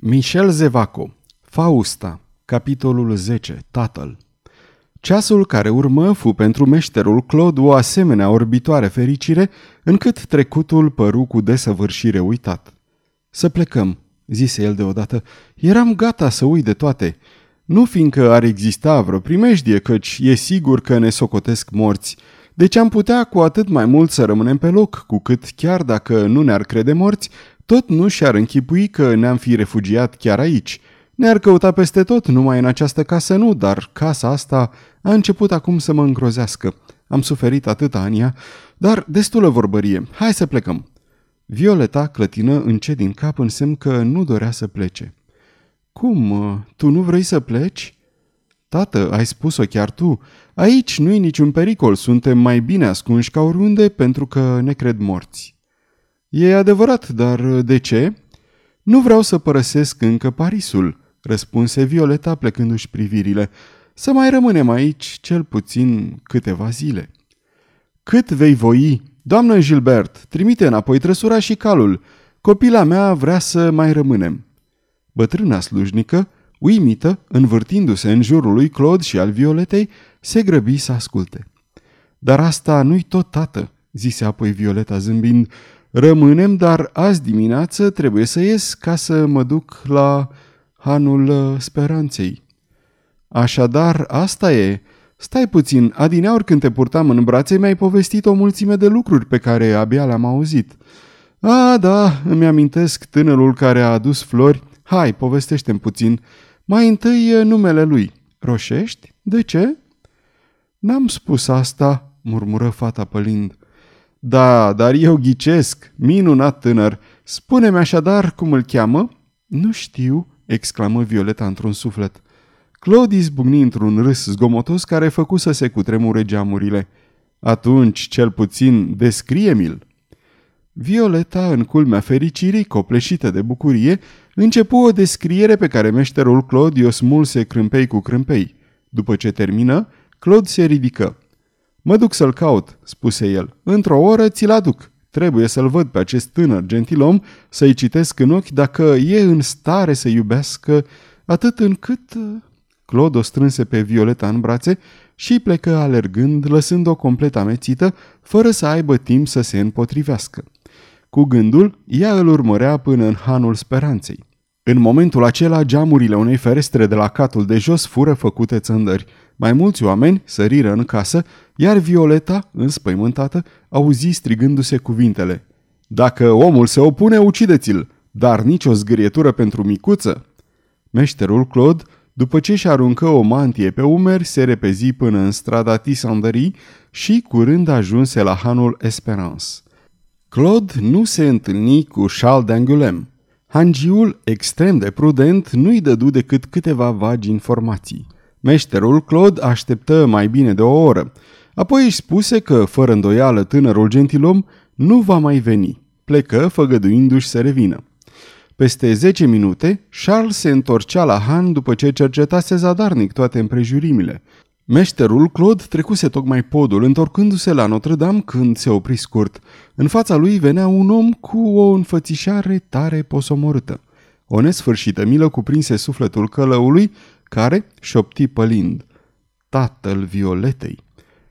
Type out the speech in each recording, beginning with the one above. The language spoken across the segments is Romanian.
Michel Zevaco Fausta Capitolul 10 Tatăl Ceasul care urmă fu pentru meșterul Claude o asemenea orbitoare fericire, încât trecutul păru cu desăvârșire uitat. Să plecăm, zise el deodată. Eram gata să uit de toate. Nu fiindcă ar exista vreo primejdie, căci e sigur că ne socotesc morți. Deci am putea cu atât mai mult să rămânem pe loc, cu cât chiar dacă nu ne-ar crede morți, tot nu și-ar închipui că ne-am fi refugiat chiar aici. Ne-ar căuta peste tot, numai în această casă nu, dar casa asta a început acum să mă îngrozească. Am suferit atâta ania, dar destulă vorbărie. Hai să plecăm. Violeta clătină încet din cap în semn că nu dorea să plece. Cum? Tu nu vrei să pleci?" Tată, ai spus-o chiar tu. Aici nu-i niciun pericol, suntem mai bine ascunși ca oriunde pentru că ne cred morți. E adevărat, dar de ce? Nu vreau să părăsesc încă Parisul, răspunse Violeta plecându-și privirile. Să mai rămânem aici cel puțin câteva zile. Cât vei voi, doamnă Gilbert, trimite înapoi trăsura și calul. Copila mea vrea să mai rămânem. Bătrâna slujnică, uimită, învârtindu-se în jurul lui Claude și al Violetei, se grăbi să asculte. Dar asta nu-i tot, tată, zise apoi Violeta zâmbind. Rămânem, dar azi dimineață trebuie să ies ca să mă duc la hanul uh, speranței. Așadar, asta e. Stai puțin, adineauri când te purtam în brațe mi-ai povestit o mulțime de lucruri pe care abia le-am auzit. A, da, îmi amintesc tânărul care a adus flori. Hai, povestește-mi puțin. Mai întâi uh, numele lui. Roșești? De ce? N-am spus asta, murmură fata pălind. Da, dar eu ghicesc, minunat tânăr. Spune-mi așadar cum îl cheamă? Nu știu, exclamă Violeta într-un suflet. Claude izbucni într-un râs zgomotos care făcu să se cutremure geamurile. Atunci, cel puțin, descrie-mi-l. Violeta, în culmea fericirii, copleșită de bucurie, începu o descriere pe care meșterul Claude o smulse crâmpei cu crâmpei. După ce termină, Claude se ridică. Mă duc să-l caut," spuse el. Într-o oră ți-l aduc. Trebuie să-l văd pe acest tânăr gentilom, să-i citesc în ochi dacă e în stare să iubească, atât încât... Claude o strânse pe Violeta în brațe și plecă alergând, lăsând-o complet amețită, fără să aibă timp să se împotrivească. Cu gândul, ea îl urmărea până în hanul speranței. În momentul acela, geamurile unei ferestre de la catul de jos fură făcute țândări. Mai mulți oameni săriră în casă, iar Violeta, înspăimântată, auzi strigându-se cuvintele. Dacă omul se opune, ucideți-l, dar nicio zgârietură pentru micuță. Meșterul Claude, după ce și aruncă o mantie pe umeri, se repezi până în strada Tisandării și curând ajunse la hanul Esperance. Claude nu se întâlni cu Charles d'Angulem. Hangiul, extrem de prudent, nu-i dădu decât câteva vagi informații. Meșterul Claude așteptă mai bine de o oră. Apoi își spuse că, fără îndoială, tânărul gentilom nu va mai veni. Plecă, făgăduindu-și să revină. Peste 10 minute, Charles se întorcea la Han după ce cercetase zadarnic toate împrejurimile. Meșterul Claude trecuse tocmai podul, întorcându-se la Notre-Dame când se opri scurt. În fața lui venea un om cu o înfățișare tare posomorâtă. O nesfârșită milă cuprinse sufletul călăului, care șopti pălind. Tatăl Violetei.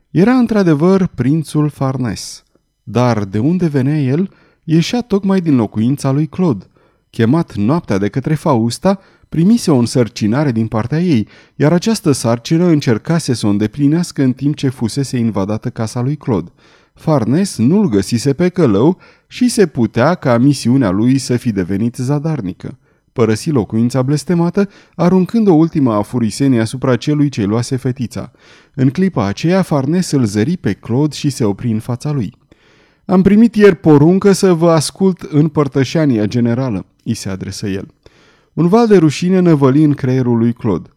Era într-adevăr prințul Farnes. Dar de unde venea el, ieșea tocmai din locuința lui Claude. Chemat noaptea de către Fausta, primise o însărcinare din partea ei, iar această sarcină încercase să o îndeplinească în timp ce fusese invadată casa lui Claude. Farnes nu-l găsise pe călău și se putea ca misiunea lui să fi devenit zadarnică. Părăsi locuința blestemată, aruncând o ultimă afurisenie asupra celui ce luase fetița. În clipa aceea, Farnes îl zări pe Claude și se opri în fața lui. Am primit ieri poruncă să vă ascult în părtășania generală, îi se adresă el. Un val de rușine năvăli în creierul lui Claude.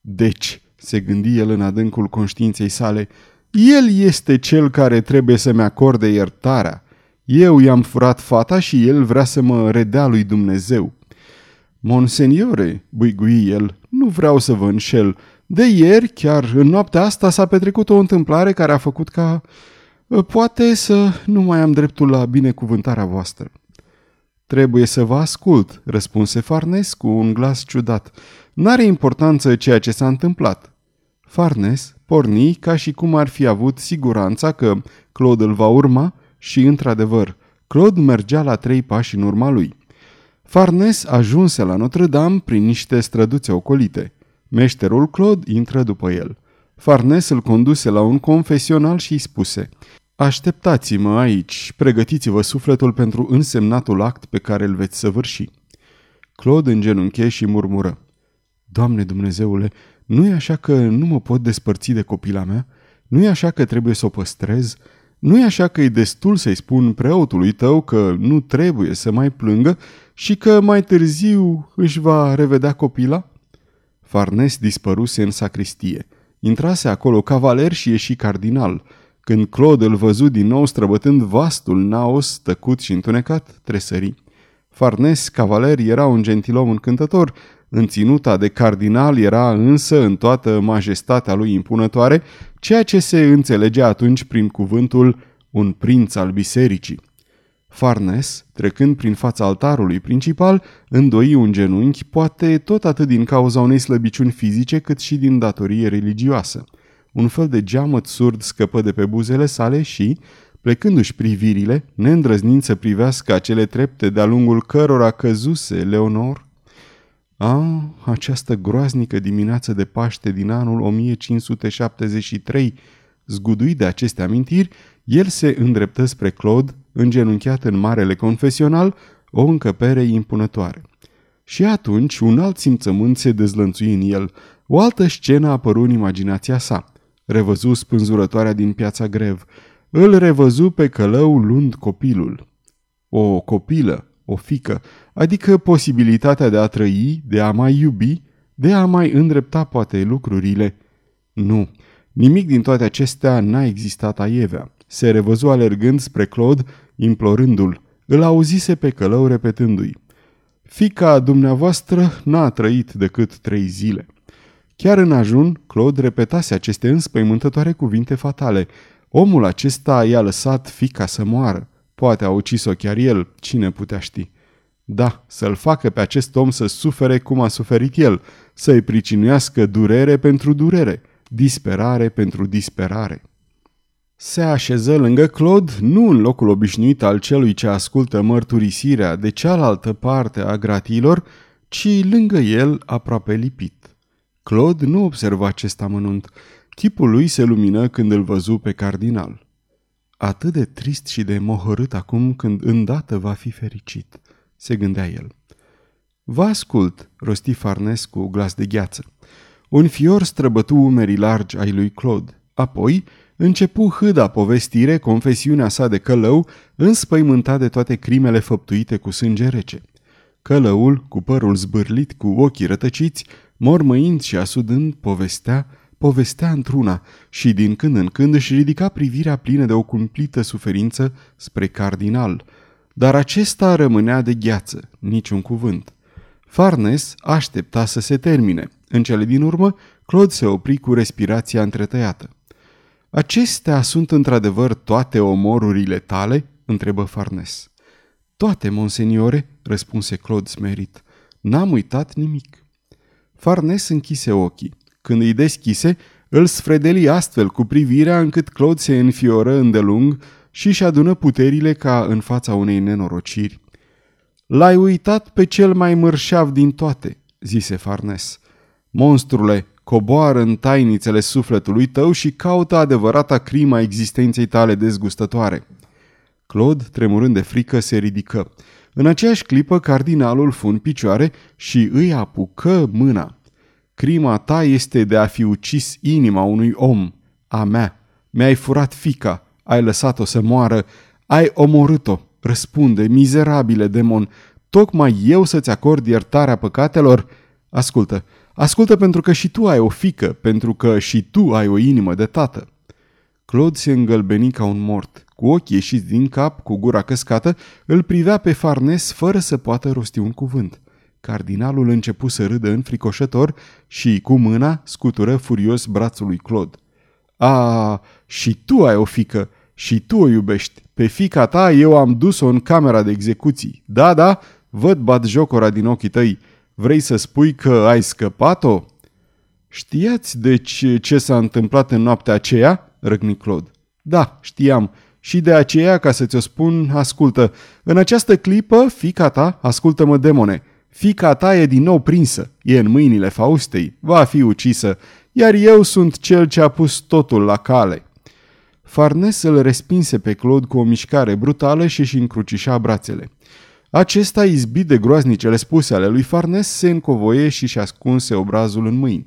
Deci, se gândi el în adâncul conștiinței sale, el este cel care trebuie să-mi acorde iertarea. Eu i-am furat fata și el vrea să mă redea lui Dumnezeu. Monseniore, bâigui el, nu vreau să vă înșel. De ieri, chiar în noaptea asta, s-a petrecut o întâmplare care a făcut ca... Poate să nu mai am dreptul la binecuvântarea voastră. Trebuie să vă ascult, răspunse Farnes cu un glas ciudat. N-are importanță ceea ce s-a întâmplat. Farnes porni ca și cum ar fi avut siguranța că Claude îl va urma și, într-adevăr, Claude mergea la trei pași în urma lui. Farnes ajunse la Notre-Dame prin niște străduțe ocolite. Meșterul Claude intră după el. Farnes îl conduse la un confesional și îi spuse Așteptați-mă aici, pregătiți-vă sufletul pentru însemnatul act pe care îl veți săvârși. Claude îngenunche și murmură Doamne Dumnezeule, nu e așa că nu mă pot despărți de copila mea? Nu e așa că trebuie să o păstrez? Nu e așa că e destul să-i spun preotului tău că nu trebuie să mai plângă și că mai târziu își va revedea copila? Farnes dispăruse în sacristie. Intrase acolo cavaler și ieși cardinal. Când Claude îl văzu din nou străbătând vastul naos, tăcut și întunecat, tresări. Farnes, cavaler, era un gentilom încântător, în ținuta de cardinal era însă în toată majestatea lui impunătoare, ceea ce se înțelegea atunci prin cuvântul un prinț al bisericii. Farnes, trecând prin fața altarului principal, îndoi un genunchi, poate tot atât din cauza unei slăbiciuni fizice cât și din datorie religioasă. Un fel de geamăt surd scăpă de pe buzele sale și, plecându-și privirile, neîndrăznind să privească acele trepte de-a lungul cărora căzuse Leonor, a, această groaznică dimineață de Paște din anul 1573, zguduit de aceste amintiri, el se îndreptă spre Claude, îngenunchiat în marele confesional, o încăpere impunătoare. Și atunci un alt simțământ se dezlănțui în el, o altă scenă a apărut în imaginația sa. Revăzu spânzurătoarea din piața grev. Îl revăzu pe călău luând copilul. O copilă, o fică, adică posibilitatea de a trăi, de a mai iubi, de a mai îndrepta poate lucrurile. Nu, nimic din toate acestea n-a existat aievea. Se revăzu alergând spre Claude, implorându-l. Îl auzise pe călău repetându-i. Fica dumneavoastră n-a trăit decât trei zile. Chiar în ajun, Claude repetase aceste înspăimântătoare cuvinte fatale. Omul acesta i-a lăsat fica să moară. Poate a ucis-o chiar el, cine putea ști. Da, să-l facă pe acest om să sufere cum a suferit el, să-i pricinuiască durere pentru durere, disperare pentru disperare. Se așeză lângă Claude, nu în locul obișnuit al celui ce ascultă mărturisirea de cealaltă parte a gratilor, ci lângă el aproape lipit. Claude nu observa acest amănunt. Chipul lui se lumină când îl văzu pe cardinal. Atât de trist și de mohărât acum când îndată va fi fericit, se gândea el. Vă ascult, rosti Farnes cu glas de gheață. Un fior străbătu umerii largi ai lui Claude. Apoi începu hâda povestire confesiunea sa de călău, înspăimântat de toate crimele făptuite cu sânge rece. Călăul, cu părul zbârlit, cu ochii rătăciți, mormăind și asudând, povestea povestea într-una și din când în când își ridica privirea plină de o cumplită suferință spre cardinal. Dar acesta rămânea de gheață, niciun cuvânt. Farnes aștepta să se termine. În cele din urmă, Claude se opri cu respirația întretăiată. Acestea sunt într-adevăr toate omorurile tale?" întrebă Farnes. Toate, monseniore," răspunse Claude smerit. N-am uitat nimic." Farnes închise ochii. Când îi deschise, îl sfredeli astfel cu privirea încât Claude se înfioră îndelung și își adună puterile ca în fața unei nenorociri. L-ai uitat pe cel mai mărșav din toate, zise Farnes. Monstrule, coboară în tainițele sufletului tău și caută adevărata crima existenței tale dezgustătoare. Claude, tremurând de frică, se ridică. În aceeași clipă, cardinalul fu în picioare și îi apucă mâna. Crima ta este de a fi ucis inima unui om, a mea. Mi-ai furat fica, ai lăsat-o să moară, ai omorât-o. Răspunde, mizerabile demon, tocmai eu să-ți acord iertarea păcatelor? Ascultă, ascultă pentru că și tu ai o fică, pentru că și tu ai o inimă de tată. Claude se îngălbeni ca un mort. Cu ochii ieșiți din cap, cu gura căscată, îl privea pe Farnes fără să poată rosti un cuvânt. Cardinalul începu să râdă înfricoșător și, cu mâna, scutură furios brațul lui Claude. A, și tu ai o fică, Și tu o iubești. Pe fica ta eu am dus-o în camera de execuții. Da, da, văd bat jocora din ochii tăi. Vrei să spui că ai scăpat-o? Știați deci ce s-a întâmplat în noaptea aceea? răgni Claude. Da, știam. Și de aceea, ca să ți-o spun, ascultă. În această clipă, fica ta, ascultă-mă, demone, fica ta e din nou prinsă, e în mâinile Faustei, va fi ucisă, iar eu sunt cel ce a pus totul la cale. Farnes îl respinse pe Claude cu o mișcare brutală și își încrucișa brațele. Acesta, izbit de groaznicele spuse ale lui Farnes, se încovoie și și ascunse obrazul în mâini.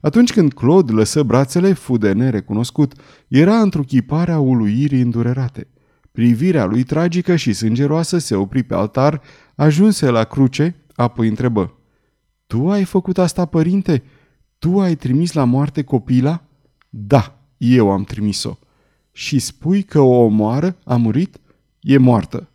Atunci când Claude lăsă brațele, fu de nerecunoscut. Era întruchiparea uluirii îndurerate. Privirea lui tragică și sângeroasă se opri pe altar, ajunse la cruce, apoi întrebă. Tu ai făcut asta, părinte? Tu ai trimis la moarte copila? Da, eu am trimis-o. Și spui că o omoară a murit? E moartă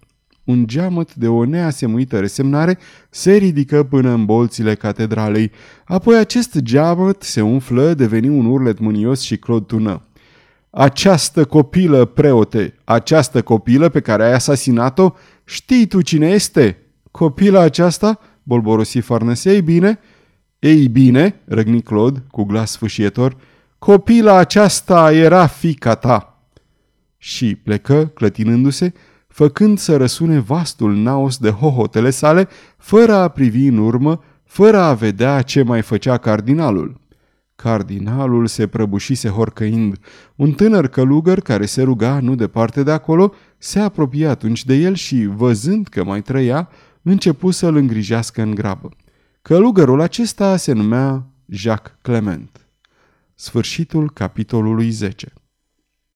un geamăt de o neasemuită resemnare se ridică până în bolțile catedralei. Apoi acest geamăt se umflă, deveni un urlet mânios și Claude tună. Această copilă, preote, această copilă pe care ai asasinat-o, știi tu cine este? Copila aceasta? Bolborosi Farnese, ei bine? Ei bine, răgni Claude cu glas sfâșietor, copila aceasta era fica ta. Și plecă, clătinându-se, făcând să răsune vastul naos de hohotele sale, fără a privi în urmă, fără a vedea ce mai făcea cardinalul. Cardinalul se prăbușise horcăind. Un tânăr călugăr care se ruga nu departe de acolo se apropie atunci de el și, văzând că mai trăia, începu să-l îngrijească în grabă. Călugărul acesta se numea Jacques Clement. Sfârșitul capitolului 10